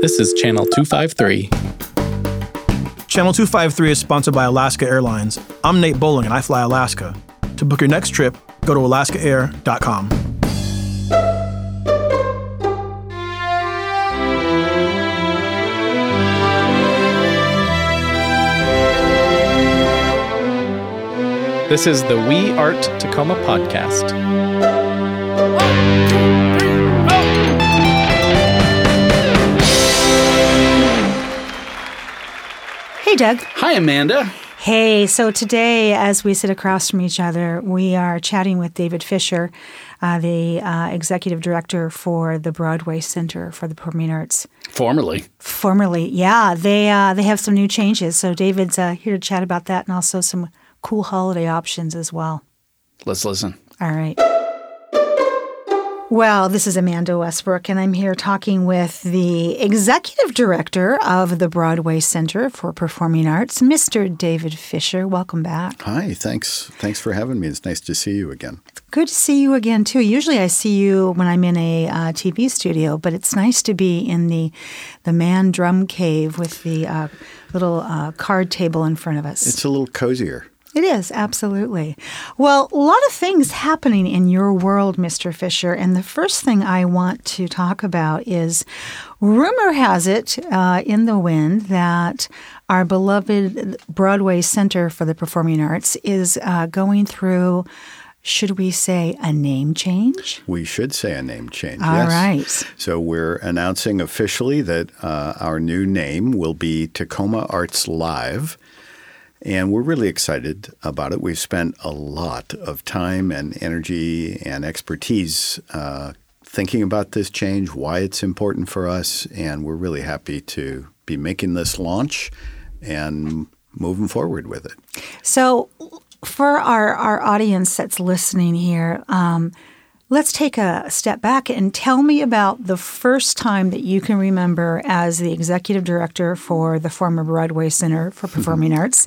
This is Channel 253. Channel 253 is sponsored by Alaska Airlines. I'm Nate Bowling and I fly Alaska. To book your next trip, go to alaskaair.com. This is the We Art Tacoma podcast. Doug. Hi, Amanda. Hey, so today, as we sit across from each other, we are chatting with David Fisher, uh, the uh, executive director for the Broadway Center for the Performing Arts. Formerly. Formerly, yeah, they uh, they have some new changes. So David's uh, here to chat about that, and also some cool holiday options as well. Let's listen. All right. Well, this is Amanda Westbrook, and I'm here talking with the executive director of the Broadway Center for Performing Arts, Mr. David Fisher. Welcome back. Hi, thanks. Thanks for having me. It's nice to see you again. Good to see you again, too. Usually I see you when I'm in a uh, TV studio, but it's nice to be in the the man drum cave with the uh, little uh, card table in front of us. It's a little cozier. It is, absolutely. Well, a lot of things happening in your world, Mr. Fisher. And the first thing I want to talk about is rumor has it uh, in the wind that our beloved Broadway Center for the Performing Arts is uh, going through. Should we say a name change? We should say a name change. All yes. right. So we're announcing officially that uh, our new name will be Tacoma Arts Live. And we're really excited about it. We've spent a lot of time and energy and expertise uh, thinking about this change, why it's important for us, and we're really happy to be making this launch and moving forward with it. So, for our, our audience that's listening here, um, let's take a step back and tell me about the first time that you can remember as the executive director for the former Broadway Center for Performing Arts,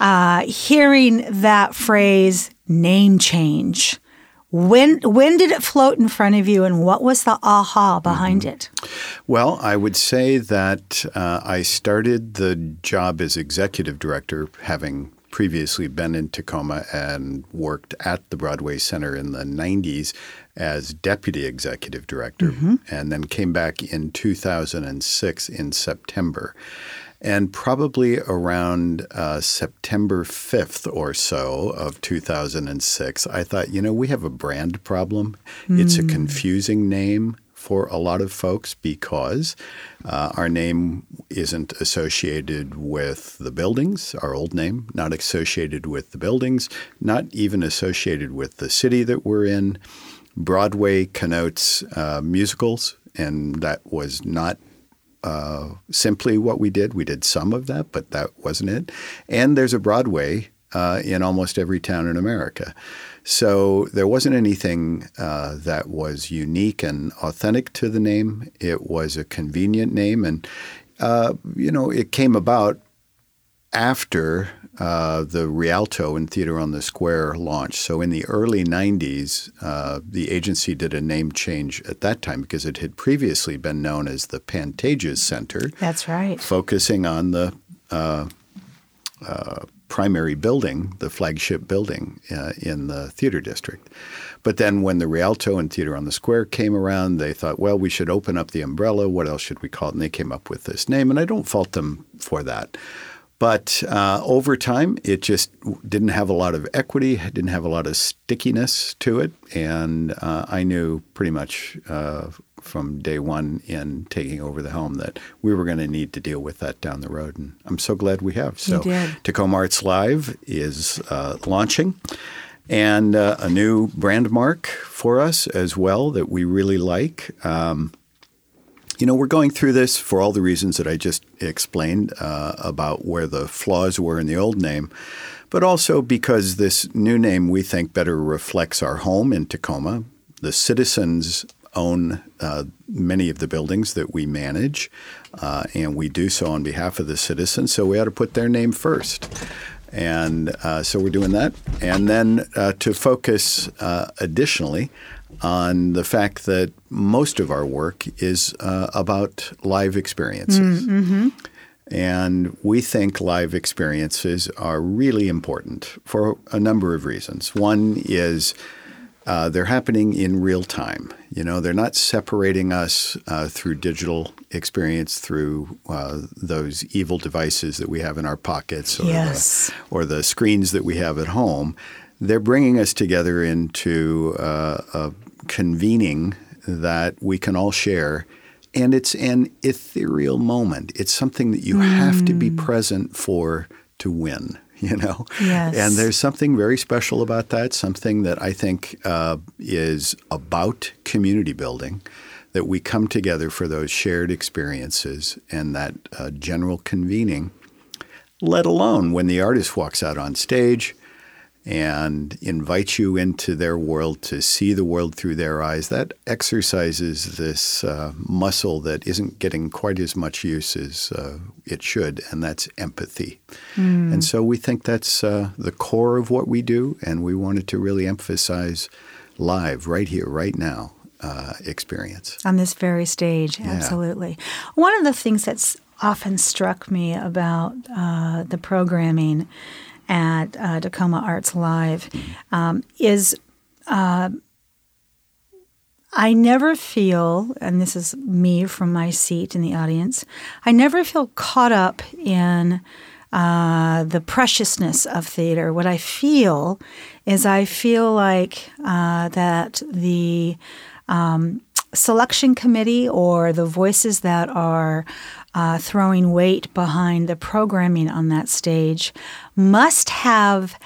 uh, hearing that phrase "name change." When when did it float in front of you, and what was the aha behind it? Well, I would say that uh, I started the job as executive director having previously been in Tacoma and worked at the Broadway Center in the 90s as deputy executive director, and then came back in 2006 in September. And probably around uh, September 5th or so of 2006, I thought, you know, we have a brand problem. It's a confusing name for a lot of folks because uh, our name isn't associated with the buildings, our old name, not associated with the buildings, not even associated with the city that we're in. Broadway connotes uh, musicals, and that was not uh, simply what we did. We did some of that, but that wasn't it. And there's a Broadway uh, in almost every town in America. So there wasn't anything uh, that was unique and authentic to the name. It was a convenient name, and uh, you know it came about after uh, the Rialto and Theater on the Square launched. So in the early 90s, uh, the agency did a name change at that time because it had previously been known as the Pantages Center, That's right. focusing on the uh, uh, primary building, the flagship building uh, in the theater district. But then when the Rialto and Theater on the Square came around, they thought, well, we should open up the umbrella. What else should we call it? And they came up with this name, and I don't fault them for that. But uh, over time, it just didn't have a lot of equity, didn't have a lot of stickiness to it. And uh, I knew pretty much uh, from day one in taking over the helm that we were going to need to deal with that down the road. And I'm so glad we have. So. Tacoma Arts Live is uh, launching. And uh, a new brand mark for us as well that we really like. Um, you know, we're going through this for all the reasons that I just explained uh, about where the flaws were in the old name, but also because this new name we think better reflects our home in Tacoma. The citizens own uh, many of the buildings that we manage, uh, and we do so on behalf of the citizens, so we ought to put their name first. And uh, so we're doing that. And then uh, to focus uh, additionally on the fact that most of our work is uh, about live experiences. Mm-hmm. And we think live experiences are really important for a number of reasons. One is uh, they're happening in real time. You know, they're not separating us uh, through digital experience, through uh, those evil devices that we have in our pockets, or, Yes. the, or the screens that we have at home. They're bringing us together into uh, a convening that we can all share. And it's an ethereal moment. It's something that you have to be present for to win, you know? Yes. And there's something very special about that, something that I think uh, is about community building, that we come together for those shared experiences and that uh, general convening, let alone when the artist walks out on stage and invite you into their world to see the world through their eyes. That exercises this uh, muscle that isn't getting quite as much use as uh, it should, and that's empathy. And so we think that's uh, the core of what we do, and we wanted to really emphasize live, right here, right now. Uh, experience. on this very stage. Absolutely. One of the things that's often struck me about uh, the programming at uh, Tacoma Arts Live um, is uh, I never feel, and this is me from my seat in the audience, I never feel caught up in uh, the preciousness of theater. What I feel is I feel like uh, that the um, selection committee or the voices that are uh, throwing weight behind the programming on that stage must have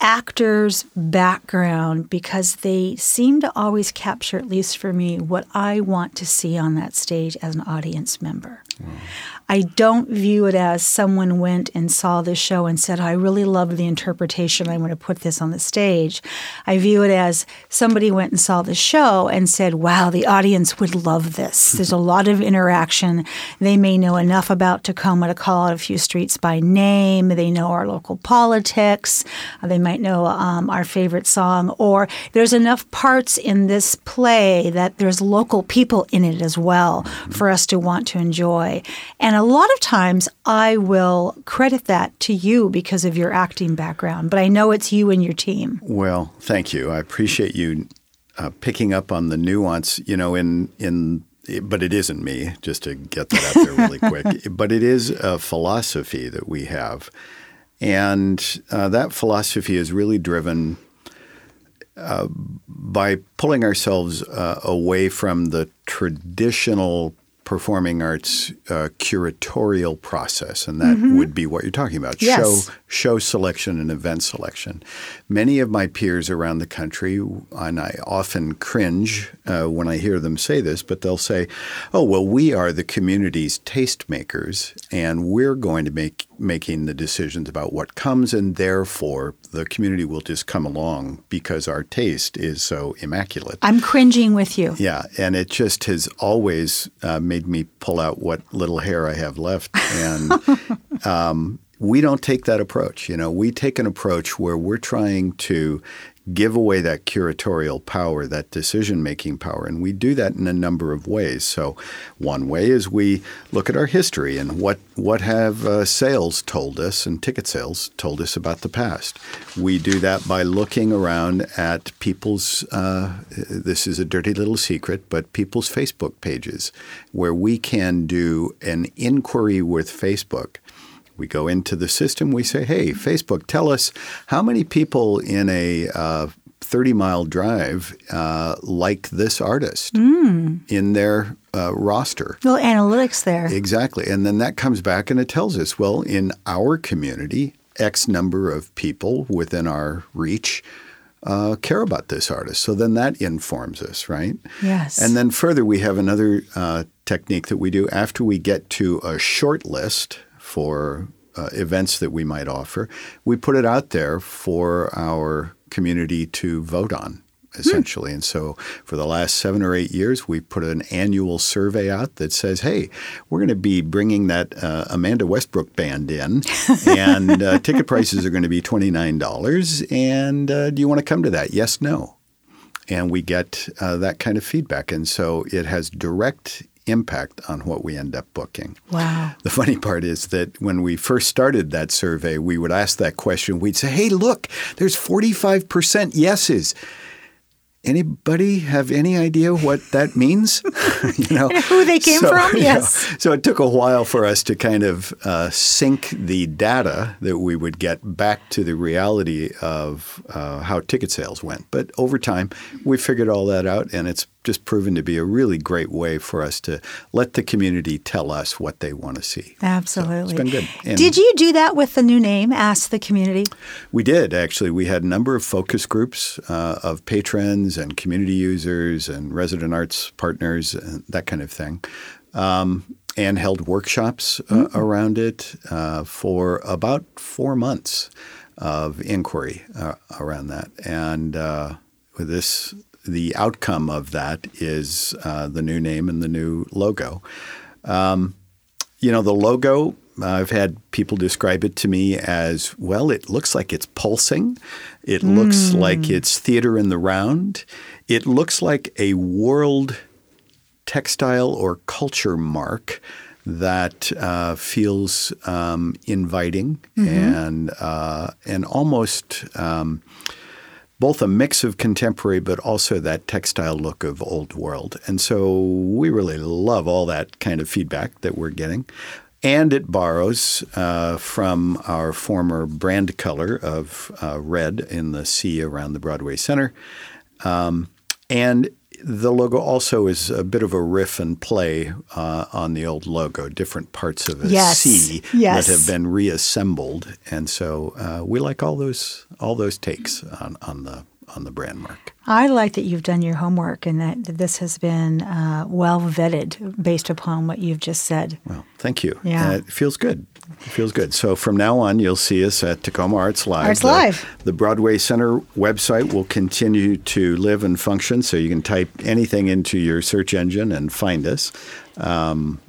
actors' background because they seem to always capture, at least for me, what I want to see on that stage as an audience member. I don't view it as someone went and saw the show and said, I really loved the interpretation. I want to put this on the stage. I view it as somebody went and saw the show and said, wow, the audience would love this. There's a lot of interaction. They may know enough about Tacoma to call out a few streets by name. They know our local politics. They might know um, our favorite song. Or there's enough parts in this play that there's local people in it as well for us to want to enjoy. And a lot of times I will credit that to you because of your acting background, but I know it's you and your team. Well, thank you. I appreciate you uh, picking up on the nuance. You know, in in but it isn't me. Just to get that out there really quick. But it is a philosophy that we have, and uh, that philosophy is really driven. Uh, by pulling ourselves uh, away from the traditional performing arts uh, curatorial process, and that would be what you're talking about Yes. show show selection and event selection. Many of my peers around the country, and I often cringe uh, when I hear them say this, but they'll say, "Oh, well, we are the community's tastemakers, and we're going to make making the decisions about what comes, and therefore the community will just come along because our taste is so immaculate." I'm cringing with you. Yeah, and it just has always uh, made me pull out what little hair I have left. And um, we don't take that approach. You know, we take an approach where we're trying to give away that curatorial power, that decision making power. And we do that in a number of ways. So, one way is we look at our history and what, what have uh, sales told us and ticket sales told us about the past. We do that by looking around at people's, uh, this is a dirty little secret, but people's Facebook pages where we can do an inquiry with Facebook. We go into the system. We say, "Hey, Facebook, tell us how many people in a uh, 30 mile drive uh, like this artist in their uh, roster." Little analytics there. Exactly, and then that comes back and it tells us, well, in our community, X number of people within our reach. Uh, care about this artist. So then that informs us, right? Yes. And then further, we have another uh, technique that we do after we get to a short list for uh, events that we might offer. We put it out there for our community to vote on, essentially. And so for the last seven or eight years, we've put an annual survey out that says, hey, we're going to be bringing that uh, Amanda Westbrook band in, and uh, ticket prices are going to be $29. And uh, do you want to come to that? Yes, no. and we get uh, that kind of feedback. And so it has direct impact on what we end up booking. Wow. The funny part is that when we first started that survey, we would ask that question. We'd say, hey, look, there's 45% yeses anybody have any idea what that means? you know, who they came so, from? Yes. Know, so it took a while for us to kind of uh, sync the data that we would get back to the reality of uh, how ticket sales went. But over time, we figured all that out, and it's just proven to be a really great way for us to let the community tell us what they want to see. Absolutely. So it's been good. And did you do that with the new name, Ask the Community? We did, actually. We had a number of focus groups uh, of patrons and community users and resident arts partners, and that kind of thing. Um, and held workshops uh, mm-hmm. around it uh, for about four months of inquiry uh, around that. And uh, with this the outcome of that is uh, the new name and the new logo. Um, you know, the logo, I've had people describe it to me as well, it looks like it's pulsing. It mm. looks like it's theater in the round. It looks like a world textile or culture mark that uh, feels um, inviting mm-hmm. and uh, and almost um, both a mix of contemporary but also that textile look of old world. And so we really love all that kind of feedback that we're getting. And it borrows uh, from our former brand color of uh, red in the sea around the Broadway Center. Um, and the logo also is a bit of a riff and play uh, on the old logo, different parts of a yes. C yes. that have been reassembled, and so uh, we like all those all those takes on, on the on the brand mark. I like that you've done your homework and that this has been uh, well vetted based upon what you've just said. Well, thank you. Yeah, uh, it feels good. It feels good. So from now on, you'll see us at Tacoma Arts Live. Arts the, Live. The Broadway Center website will continue to live and function, so you can type anything into your search engine and find us. Um,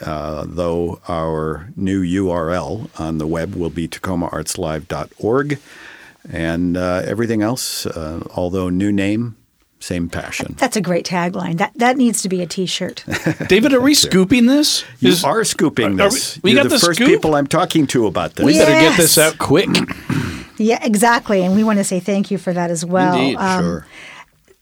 uh, though our new URL on the web will be tacomaartslive.org. And uh, everything else, uh, although new name, same passion. That's a great tagline. That that needs to be a T-shirt. David, are we scooping this? You Is, are scooping this. Are we, we You're got the, the first scoop? people I'm talking to about this. We yes. better get this out quick. yeah, exactly. And we want to say thank you for that as well. Indeed, um, sure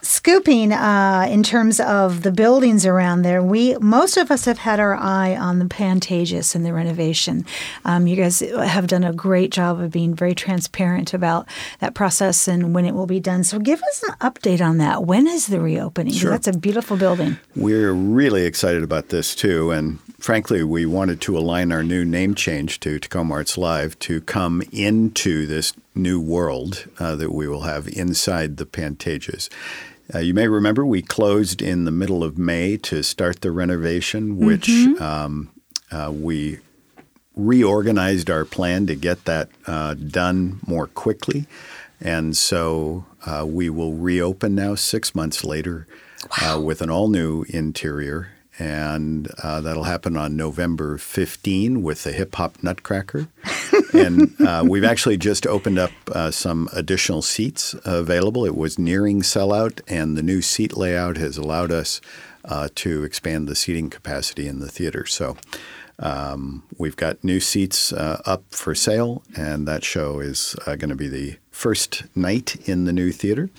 scooping uh, in terms of the buildings around there, we most of us have had our eye on the Pantages and the renovation. Um, you guys have done a great job of being very transparent about that process and when it will be done. So give us an update on that. When is the reopening? Sure. That's a beautiful building. We're really excited about this too, and frankly, we wanted to align our new name change to Tacoma Arts Live to come into this new world uh, that we will have inside the Pantages. Uh, you may remember we closed in the middle of May to start the renovation, which mm-hmm. um, uh, we reorganized our plan to get that uh, done more quickly. And so uh, we will reopen now six months later uh, wow. with an all new interior and uh, that'll happen on November 15 with the Hip Hop Nutcracker. and uh, we've actually just opened up uh, some additional seats available. It was nearing sellout, and the new seat layout has allowed us uh, to expand the seating capacity in the theater. So um, we've got new seats uh, up for sale, and that show is uh, going to be the first night in the new theater.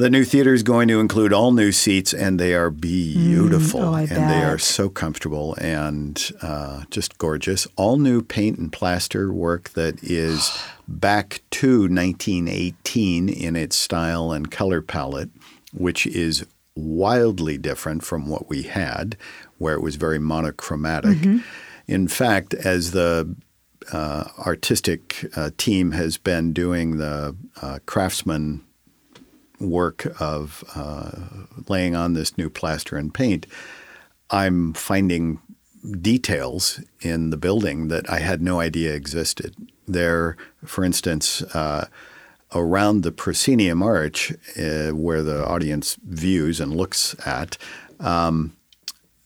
The new theater is going to include all new seats, and they are beautiful, mm, oh, and bet. they are so comfortable and uh, just gorgeous. All new paint and plaster work that is back to 1918 in its style and color palette, which is wildly different from what we had, where it was very monochromatic. Mm-hmm. In fact, as the uh, artistic uh, team has been doing the uh, craftsman work of uh, laying on this new plaster and paint, I'm finding details in the building that I had no idea existed. There, for instance, uh, around the proscenium arch, uh, where the audience views and looks at, um,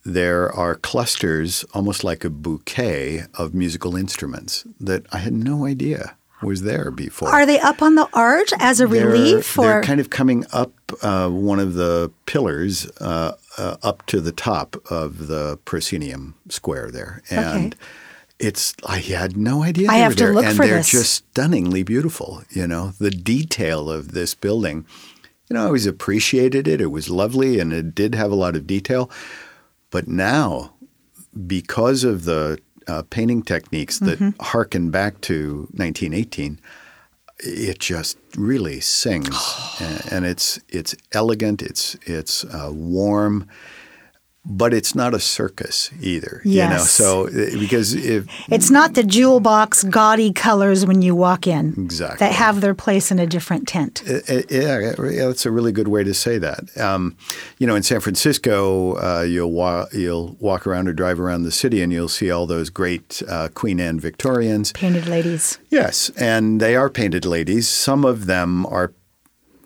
there are clusters, almost like a bouquet of musical instruments that I had no idea was there before. Are they up on the arch as a They're- relief? They're kind of coming up uh, one of the pillars uh, uh, up to the top of the proscenium square there, and it's I had no idea. I have to there, look and for they're this. just stunningly beautiful. You know, the detail of this building. You know, I always appreciated it. It was lovely, and it did have a lot of detail. But now, because of the uh, painting techniques that Mm-hmm. harken back to 1918, it just really sings, and, and it's it's elegant. It's it's uh, warm, but it's not a circus either. You know, so uh, because if it's not the jewel box gaudy colors when you walk in Exactly. that have their place in a different tent. Uh, uh, Yeah, yeah, that's a really good way to say that. Um, you know, in San Francisco, uh, you'll wa- you'll walk around or drive around the city, and you'll see all those great uh, Queen Anne Victorians. Painted ladies. Yes, and they are painted ladies. Some of them are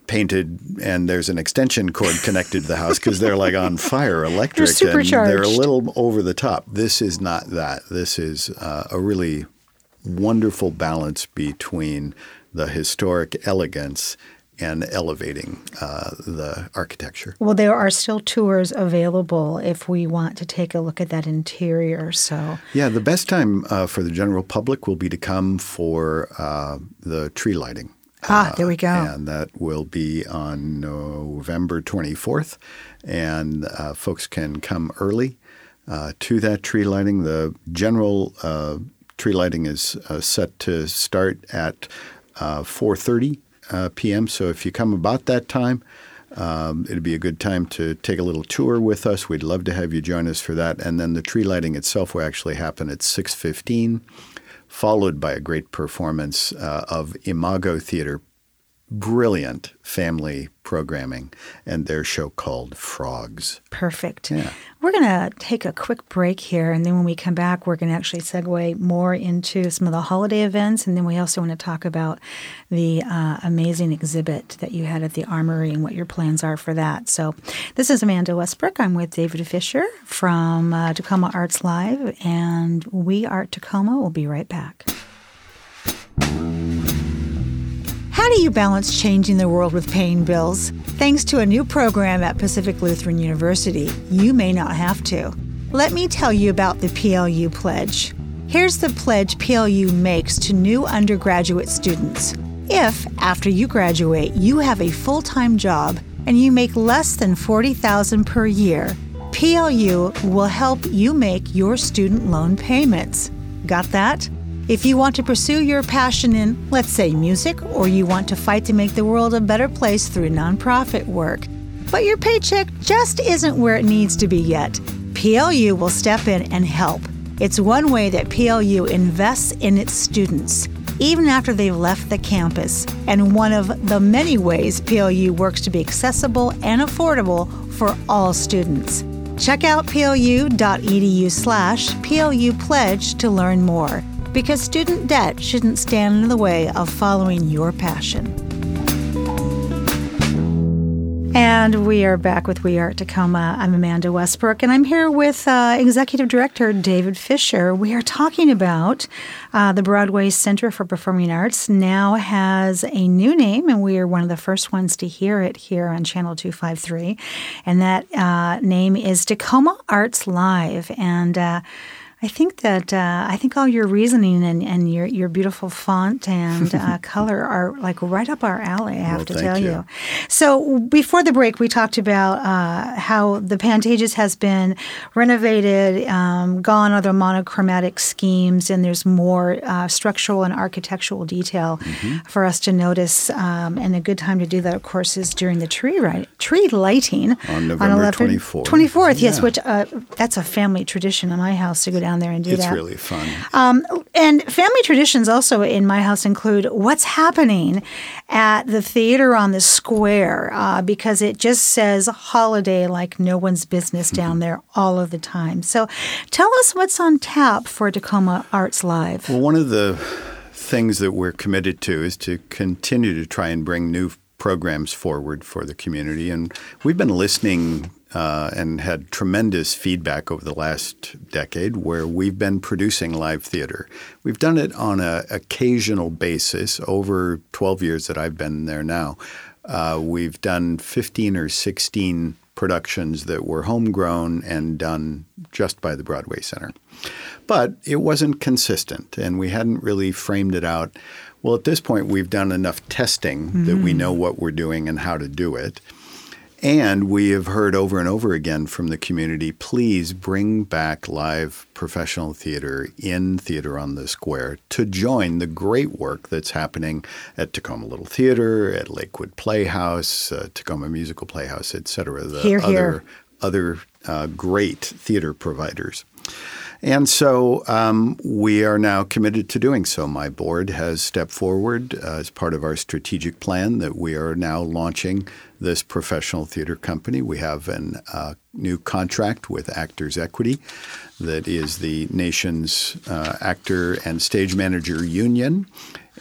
painted, and there's an extension cord connected to the house because they're like on fire, electric, they're and they're a little over the top. This is not that. This is uh, a really wonderful balance between the historic elegance and elevating uh, the architecture. Well, there are still tours available if we want to take a look at that interior. So, Yeah, the best time uh, for the general public will be to come for uh, the tree lighting. Ah, there we go. And that will be on November 24th. And uh, folks can come early uh, to that tree lighting. The general uh, tree lighting is uh, set to start at uh, 4.30 uh, p.m. So if you come about that time, um, it'd be a good time to take a little tour with us. We'd love to have you join us for that. And then the tree lighting itself will actually happen at 6.15 followed by a great performance uh, of Imago Theater, brilliant family programming, and their show called Frogs. Perfect. Yeah. We're going to take a quick break here. And then when we come back, we're going to actually segue more into some of the holiday events. And then we also want to talk about the uh, amazing exhibit that you had at the Armory and what your plans are for that. So, this is Amanda Westbrook. I'm with David Fisher from uh, Tacoma Arts Live, and We Art Tacoma. We'll be right back. How do you balance changing the world with paying bills? Thanks to a new program at Pacific Lutheran University, you may not have to. Let me tell you about the PLU Pledge. Here's the pledge PLU makes to new undergraduate students. If, after you graduate, you have a full time job and you make less than $40,000 per year, PLU will help you make your student loan payments. Got that? If you want to pursue your passion in, let's say, music, or you want to fight to make the world a better place through nonprofit work, but your paycheck just isn't where it needs to be yet, PLU will step in and help. It's one way that PLU invests in its students, even after they've left the campus, and one of the many ways PLU works to be accessible and affordable for all students. Check out plu.edu slash PLU pledge to learn more because student debt shouldn't stand in the way of following your passion. And we are back with We Art Tacoma. I'm Amanda Westbrook, and I'm here with uh, Executive Director David Fisher. We are talking about uh, the Broadway Center for Performing Arts now has a new name, and we are one of the first ones to hear it here on Channel 253. And that uh, name is Tacoma Arts Live. And uh, I think that uh, I think all your reasoning and, and your your beautiful font and uh, color are like right up our alley. I have Well, to tell you. you. So before the break, we talked about uh, how the Pantages has been renovated, um, gone are the monochromatic schemes, and there's more uh, structural and architectural detail Mm-hmm. for us to notice. Um, and a good time to do that, of course, is during the tree right, tree lighting On November 24th. 24th, yes, which uh, that's a family tradition in my house to go down there and do It's that. really fun. Um, and family traditions also in my house include what's happening at the theater on the square uh, because it just says holiday like no one's business down there all of the time. So tell us what's on tap for Tacoma Arts Live. Well, one of the things that we're committed to is to continue to try and bring new programs forward for the community. And we've been listening uh, and had tremendous feedback over the last decade where we've been producing live theater. We've done it on an occasional basis over 12 years that I've been there now. Uh, we've done 15 or 16 productions that were homegrown and done just by the Broadway Center. But it wasn't consistent, and we hadn't really framed it out. Well, at this point, we've done enough testing mm-hmm. that we know what we're doing and how to do it. And we have heard over and over again from the community please bring back live professional theater in Theater on the Square to join the great work that's happening at Tacoma Little Theater, at Lakewood Playhouse, uh, Tacoma Musical Playhouse, et cetera, the here, other, here. other uh, great theater providers. And so um, we are now committed to doing so. My board has stepped forward uh, as part of our strategic plan that we are now launching this professional theater company. We have a uh, new contract with Actors Equity, that is the nation's uh, actor and stage manager union,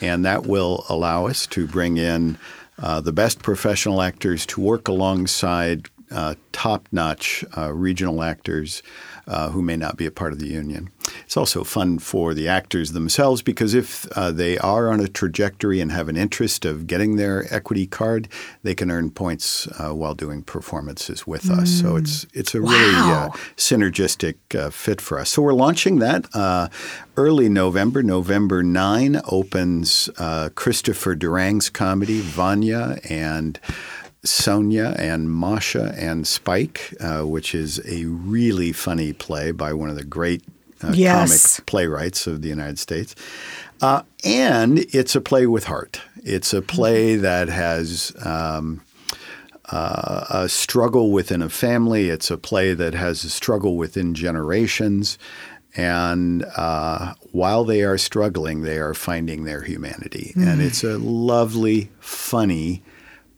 and that will allow us to bring in uh, the best professional actors to work alongside uh, top notch uh, regional actors uh, who may not be a part of the union. It's also fun for the actors themselves because if uh, they are on a trajectory and have an interest of getting their equity card, they can earn points uh, while doing performances with mm. us. So mm. it's it's a wow. really uh, synergistic uh, fit for us. So we're launching that uh, early November. November 9 opens Christopher Durang's comedy Vanya and Sonia and Masha and Spike, uh, which is a really funny play by one of the great uh, yes. comic playwrights of the United States. Uh, and it's a play with heart. It's a play mm-hmm. that has um, uh, a struggle within a family. It's a play that has a struggle within generations. And uh, while they are struggling, they are finding their humanity. Mm. And it's a lovely, funny,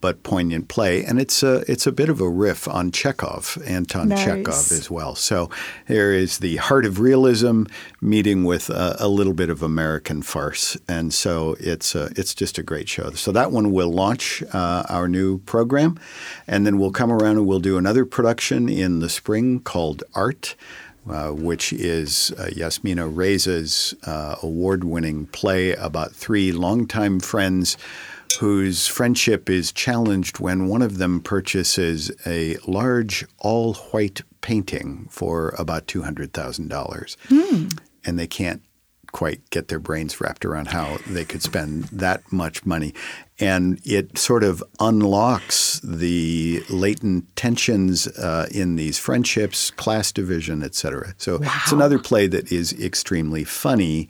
but poignant play, and it's a it's a bit of a riff on Chekhov, Anton nice. Chekhov as well. So there is the heart of realism meeting with a, a, little bit of American farce, and so it's a, it's just a great show. So that one will launch uh, our new program, and then we'll come around and we'll do another production in the spring called Art. Uh, which is uh, Yasmina Reza's uh, award winning play about three longtime friends whose friendship is challenged when one of them purchases a large all white painting for about $200,000. Mm. And they can't quite get their brains wrapped around how they could spend that much money. And it sort of unlocks the latent tensions uh, in these friendships, class division, et cetera. So wow. it's another play that is extremely funny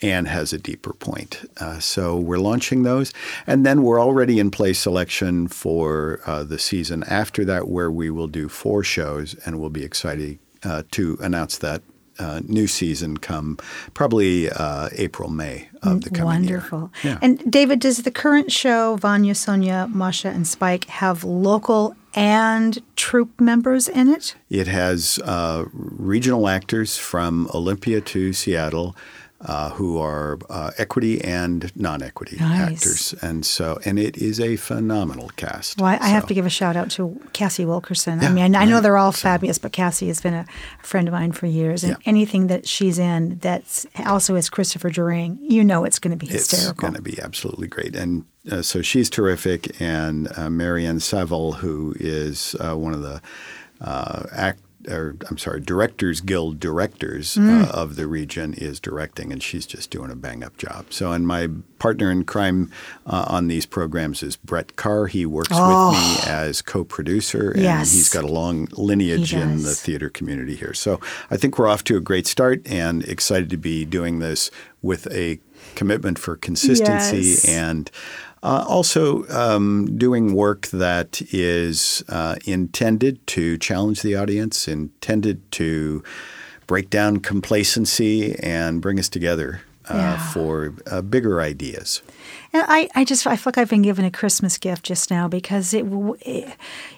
and has a deeper point. Uh, so we're launching those. And then we're already in place selection for uh, the season after that, where we will do four shows, and we'll be excited uh, to announce that. Uh, new season come probably uh, April May of the coming Wonderful. year. Yeah. And David, does the current show Vanya, Sonia, Masha, and Spike have local and troupe members in it? It has uh, regional actors from Olympia to Seattle uh, who are uh, equity and non-equity nice. actors, and so and it is a phenomenal cast. Well, I, so. I have to give a shout out to Cassie Wilkerson. Yeah, I mean, I, know they're all so. fabulous, but Cassie has been a friend of mine for years, and yeah. anything that she's in that's also is Christopher Durang, you know, it's going to be hysterical. It's going to be absolutely great, and uh, so she's terrific, and uh, Marianne Saville, who is uh, one of the uh, act or I'm sorry, Directors Guild directors mm. uh, of the region is directing, and she's just doing a bang up job. So, and my partner in crime uh, on these programs is Brett Carr. He works oh. with me as co-producer, and yes. he's got a long lineage in the theater community here. So, I think we're off to a great start, and excited to be doing this with a commitment for consistency yes. and. Uh, also, um, doing work that is uh, intended to challenge the audience, intended to break down complacency and bring us together uh, yeah. for uh, bigger ideas. And I, I just I feel like I've been given a Christmas gift just now because it, it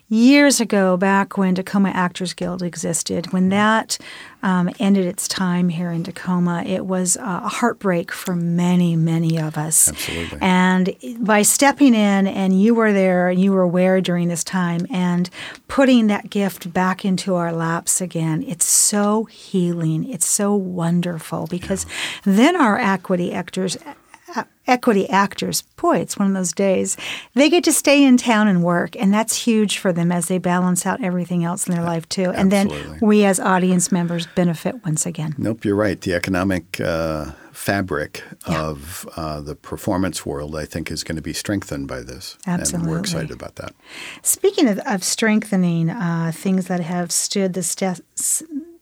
years ago, back when Tacoma Actors Guild existed, when that um, ended its time here in Tacoma, it was a heartbreak for many, many of us. Absolutely. And by stepping in, and you were there, and you were aware during this time, and putting that gift back into our laps again, it's so healing. It's so wonderful because yeah. then our equity actors equity actors, boy, it's one of those days. They get to stay in town and work, and that's huge for them as they balance out everything else in their life too. And Absolutely. then we as audience members benefit once again. Nope, you're right. The economic uh, fabric yeah. of uh, the performance world, I think, is going to be strengthened by this. Absolutely. And we're excited about that. Speaking of, of strengthening uh, things that have stood the st-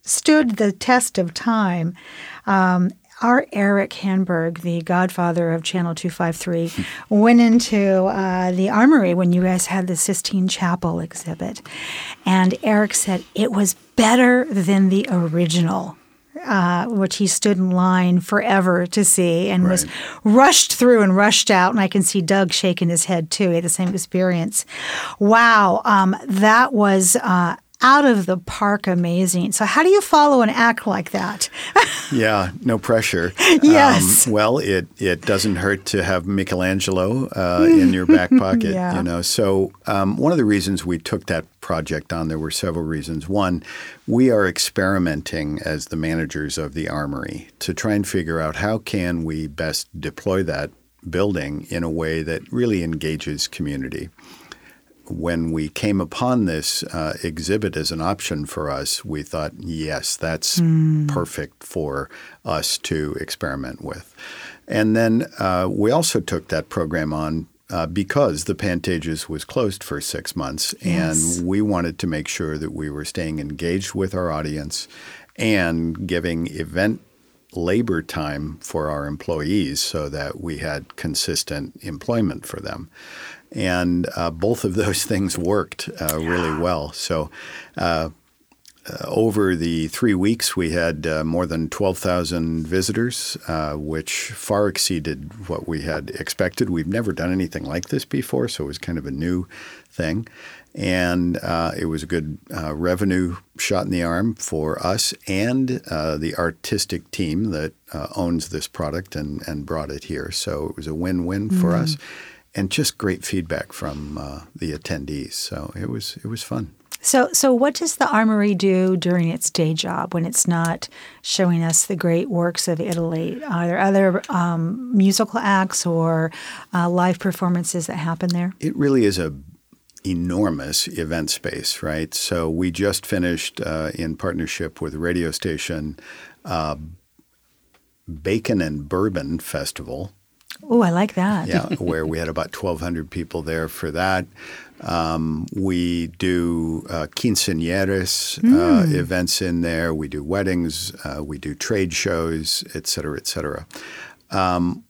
stood the test of time. Um, our Erik Hanberg, the godfather of Channel 253, went into uh, the armory when you guys had the Sistine Chapel exhibit. And Eric said it was better than the original. Uh, which he stood in line forever to see and right. was rushed through and rushed out. And I can see Doug shaking his head too. He had the same experience. Wow, um, that was uh, out of the park amazing. So, how do you follow an act like that? yeah, no pressure. Yes. Um, well, it it doesn't hurt to have Michelangelo uh, in your back pocket. yeah. You know, so um, one of the reasons we took that project on, there were several reasons. One, we are experimenting as the managers of the armory to try and figure out how can we best deploy that building in a way that really engages community when we came upon this uh, exhibit as an option for us, we thought, yes, that's mm. perfect for us to experiment with. And then uh, we also took that program on uh, because the Pantages was closed for six months, yes. and we wanted to make sure that we were staying engaged with our audience and giving event labor time for our employees so that we had consistent employment for them and uh, both of those things worked uh, really well. So. Uh, uh, over the three weeks, we had uh, more than 12,000 visitors, uh, which far exceeded what we had expected. We've never done anything like this before, so it was kind of a new thing. And it was a good revenue shot in the arm for us and the artistic team that owns this product and, and brought it here. So it was a win win for mm-hmm. us and just great feedback from uh, the attendees. So it was it was fun. So, so what does the Armory do during its day job when it's not showing us the great works of Italy? Are there other um, musical acts or uh, live performances that happen there? It really is a enormous event space, right? So we just finished uh, in partnership with radio station, uh, Bacon and Bourbon Festival Oh, I like that. yeah, where we had about 1,200 people there for that. Um, we do uh, quinceañeras mm. uh, hmm. events in there. We do weddings. Uh, we do trade shows, et cetera, et cetera. Um,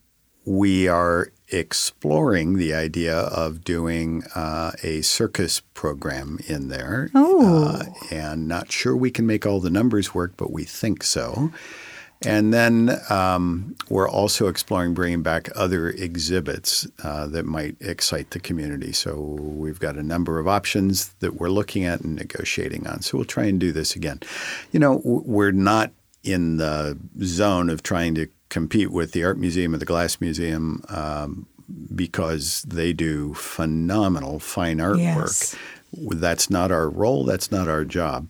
we are exploring the idea of doing uh, a circus program in there. Oh. Uh, and not sure we can make all the numbers work, but we think so. And then um, we're also exploring bringing back other exhibits uh, that might excite the community. So we've got a number of options that we're looking at and negotiating on. So we'll try and do this again. You know, we're not in the zone of trying to compete with the Art Museum or the Glass Museum um, because they do phenomenal fine artwork. Yes. That's not our role. That's not our job.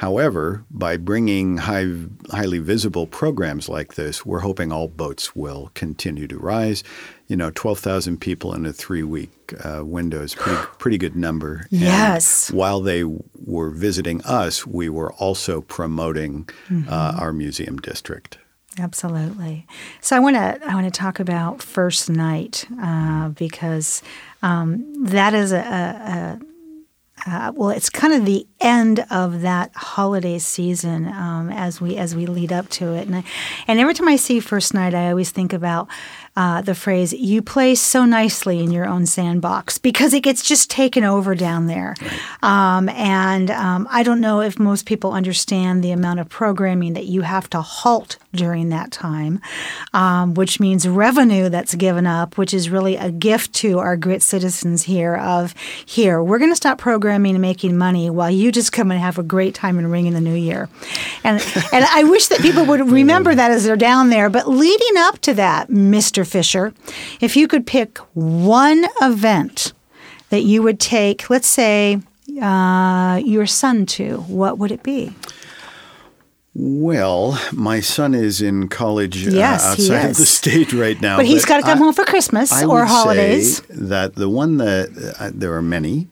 However, by bringing high, highly visible programs like this, we're hoping all boats will continue to rise. You know, 12,000 people in a three week uh, window is pretty, pretty good number. Yes. And while they were visiting us, we were also promoting mm-hmm. uh, our museum district. Absolutely. So I want to I want to talk about first night uh, because um, that is a, a, a uh, well, it's kind of the end of that holiday season um, as we as we lead up to it. And I, and every time I see First Night, I always think about uh, the phrase "you play so nicely in your own sandbox" because it gets just taken over down there. Um, and um, I don't know if most people understand the amount of programming that you have to halt during that time, um, which means revenue that's given up, which is really a gift to our grit citizens here. Of here, we're going to stop programming and making money while you just come and have a great time and ring in the new year. And and I wish that people would remember that as they're down there. But leading up to that, Fisher, if you could pick one event that you would take, let's say, uh, your son to, what would it be? Well, my son is in college uh, Yes, he outside of the state right now. But he's got to come I- home for Christmas I or holidays. That the one that uh, there are many.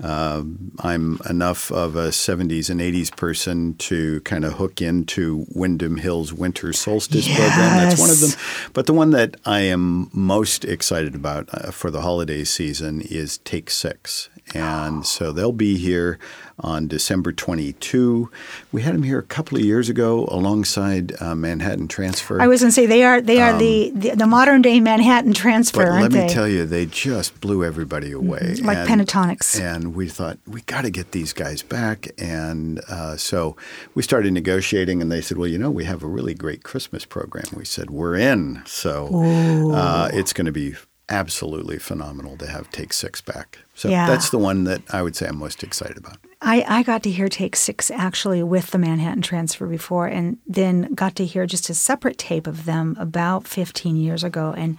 Um I'm enough of a 70s and 80s person to kind of hook into Windham Hill's Winter Solstice program. That's one of them. But the one that I am most excited about uh, for the holiday season is Take Six. And so they'll be here on December 22. We had them here a couple of years ago alongside uh, Manhattan Transfer. I was going to say they are they are the, the the modern day Manhattan transfer, Um, But let me they? tell you, they just blew everybody away. Like Pentatonix. And we thought, we got to get these guys back. And uh, so we started negotiating, and they said, well, you know, we have a really great Christmas program. We said, we're in. So uh, it's going to be absolutely phenomenal to have Take Six back. So Yeah. that's the one that I would say I'm most excited about. I, I got to hear Take Six actually with the Manhattan Transfer before, and then got to hear just a separate tape of them about 15 years ago, and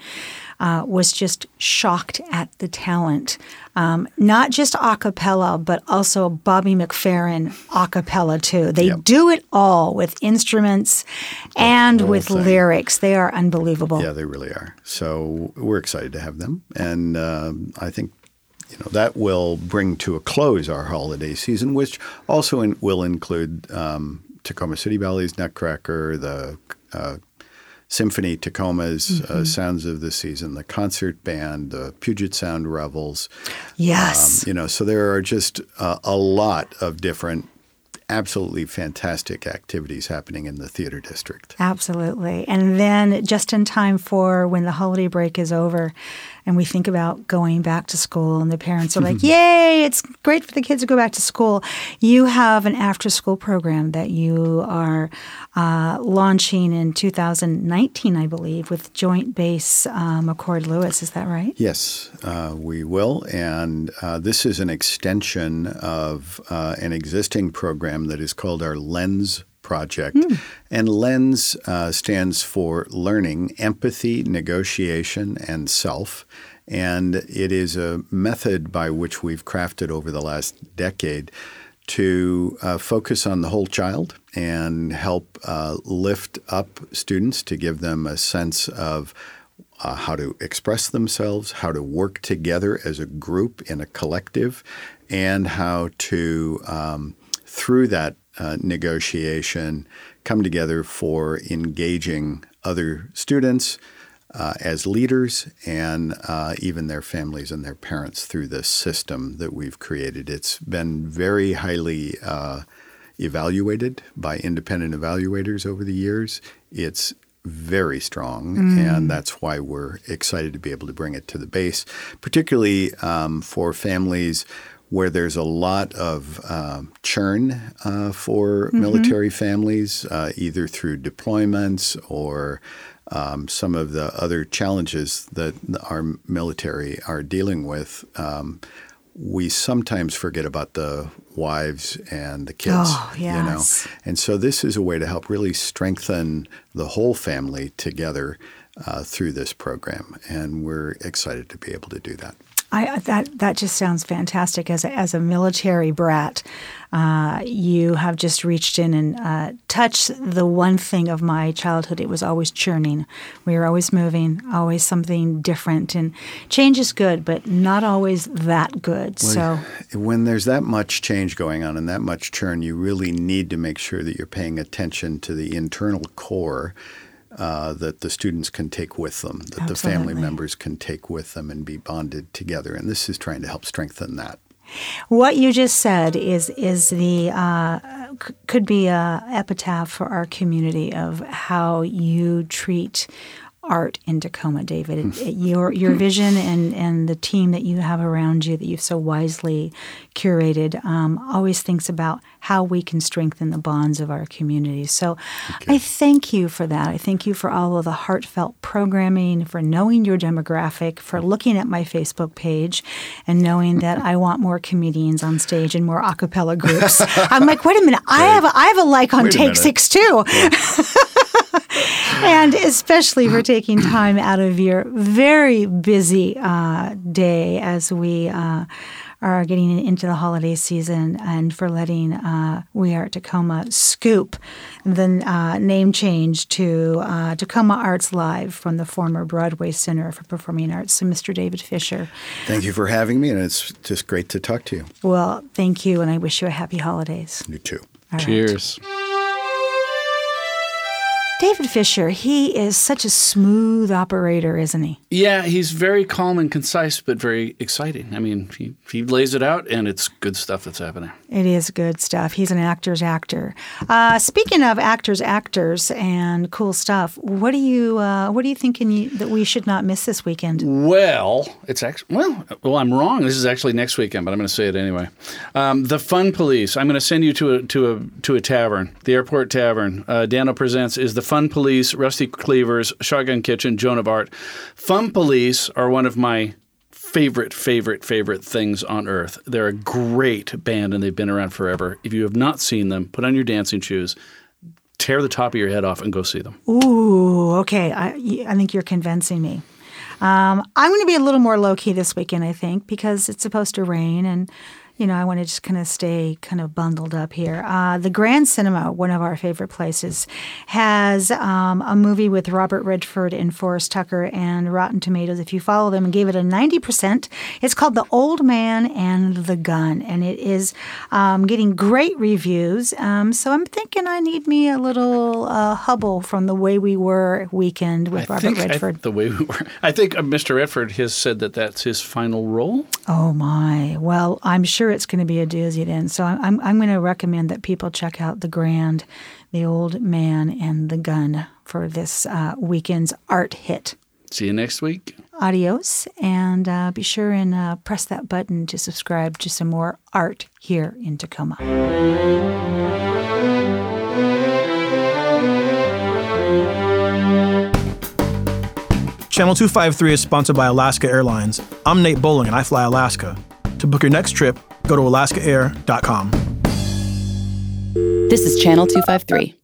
uh, was just shocked at the talent. Um, not just a cappella, but also Bobby McFerrin a cappella too. They Yep. do it all with instruments and with thing. lyrics. They are unbelievable. Yeah, they really are. So we're excited to have them, and um, I think you know that will bring to a close our holiday season, which also in, will include um, Tacoma City Ballet's Nutcracker, the uh, Symphony Tacoma's uh, Sounds of the Season, the concert band, the Puget Sound Revels. Yes. Um, you know, so there are just uh, a lot of different, absolutely fantastic activities happening in the theater district. Absolutely. And then just in time for when the holiday break is over and we think about going back to school and the parents are like, "Yay, it's great for the kids to go back to school." You have an after school program that you are uh, launching in 2019, I believe, with Joint Base uh, McChord Lewis. Is that right? Yes, uh, we will. And uh, this is an extension of uh, an existing program that is called our LENS project. And LENS uh, stands for Learning, Empathy, Negotiation, and Self. And it is a method by which we've crafted over the last decade to uh, focus on the whole child and help uh, lift up students to give them a sense of uh, how to express themselves, how to work together as a group in a collective, and how to, um, through that uh, negotiation, come together for engaging other students uh, as leaders and uh, even their families and their parents through this system that we've created. It's been very highly uh, evaluated by independent evaluators over the years. It's very strong, and that's why we're excited to be able to bring it to the base, particularly um, for families where there's a lot of um churn uh, for military families, uh, either through deployments or um, some of the other challenges that our military are dealing with. Um, we sometimes forget about the wives and the kids. Oh, You know, yes. and so this is a way to help really strengthen the whole family together uh, through this program, and we're excited to be able to do that. I, that that just sounds fantastic. As a, as a military brat, uh, you have just reached in and uh, touched the one thing of my childhood. It was always churning. We were always moving, always something different. And change is good, but not always that good. so when there's that much change going on and that much churn, you really need to make sure that you're paying attention to the internal core uh, that the students can take with them, that the family members can take with them and be bonded together. And this is trying to help strengthen that. What you just said is is the uh, c- could be a epitaph for our community of how you treat art in Tacoma, David. It, it, your your vision and and the team that you have around you that you've so wisely curated um, always thinks about how we can strengthen the bonds of our community. So, okay. I thank you for that. I thank you for all of the heartfelt programming, for knowing your demographic, for looking at my Facebook page, and knowing that I want more comedians on stage and more a cappella groups. I'm like, wait a minute, I have a, I have a like on Take Six too. Yeah. and especially for taking time out of your very busy uh, day as we uh, are getting into the holiday season and for letting uh, We Are Tacoma scoop the uh, name change to uh, Tacoma Arts Live from the former Broadway Center for Performing Arts. So, Mr. David Fisher. Thank you for having me, and it's just great to talk to you. Well, thank you, and I wish you a happy holidays. You too. All Cheers. Right. David Fisher, he is such a smooth operator, isn't he? Yeah, he's very calm and concise, but very exciting. I mean, he, he lays it out, and it's good stuff that's happening. It is good stuff. He's an actor's actor. Uh, speaking of actors, actors, and cool stuff, what do you uh, what are you you, that we should not miss this weekend? Well, it's actually well, well, I'm wrong. This is actually next weekend, but I'm going to say it anyway. Um, the Fun Police. I'm going to send you to a to a to a tavern, the Airport Tavern. Uh, Dano presents is the Fun Police, Rusty Cleavers, Shotgun Kitchen, Joan of Art. Fun Police are one of my favorite, favorite, favorite things on earth. They're a great band and they've been around forever. If you have not seen them, put on your dancing shoes, tear the top of your head off, and go see them. Ooh, okay. I, I think you're convincing me. Um, I'm going to be a little more low key this weekend, I think, because it's supposed to rain and you know, I want to just kind of stay kind of bundled up here. Uh, the Grand Cinema, one of our favorite places, has um, a movie with Robert Redford and Forrest Tucker and Rotten Tomatoes. If you follow them and gave it a 90%, it's called The Old Man and the Gun, and it is um, getting great reviews. Um, so I'm thinking I need me a little uh, Hubbell from The Way We Were weekend with I Robert Redford. I, the Way We Were. I think uh, Mr. Redford has said that that's his final role. Oh, my. Well, I'm sure sure it's going to be a doozy then. So I'm, I'm going to recommend that people check out The Grand, The Old Man, and The Gun for this uh, weekend's art hit. See you next week. Adios. And uh, be sure and uh, press that button to subscribe to some more art here in Tacoma. Channel 253 is sponsored by Alaska Airlines. I'm Nate Bowling and I fly Alaska. To book your next trip, go to alaskaair.com. This is Channel 253.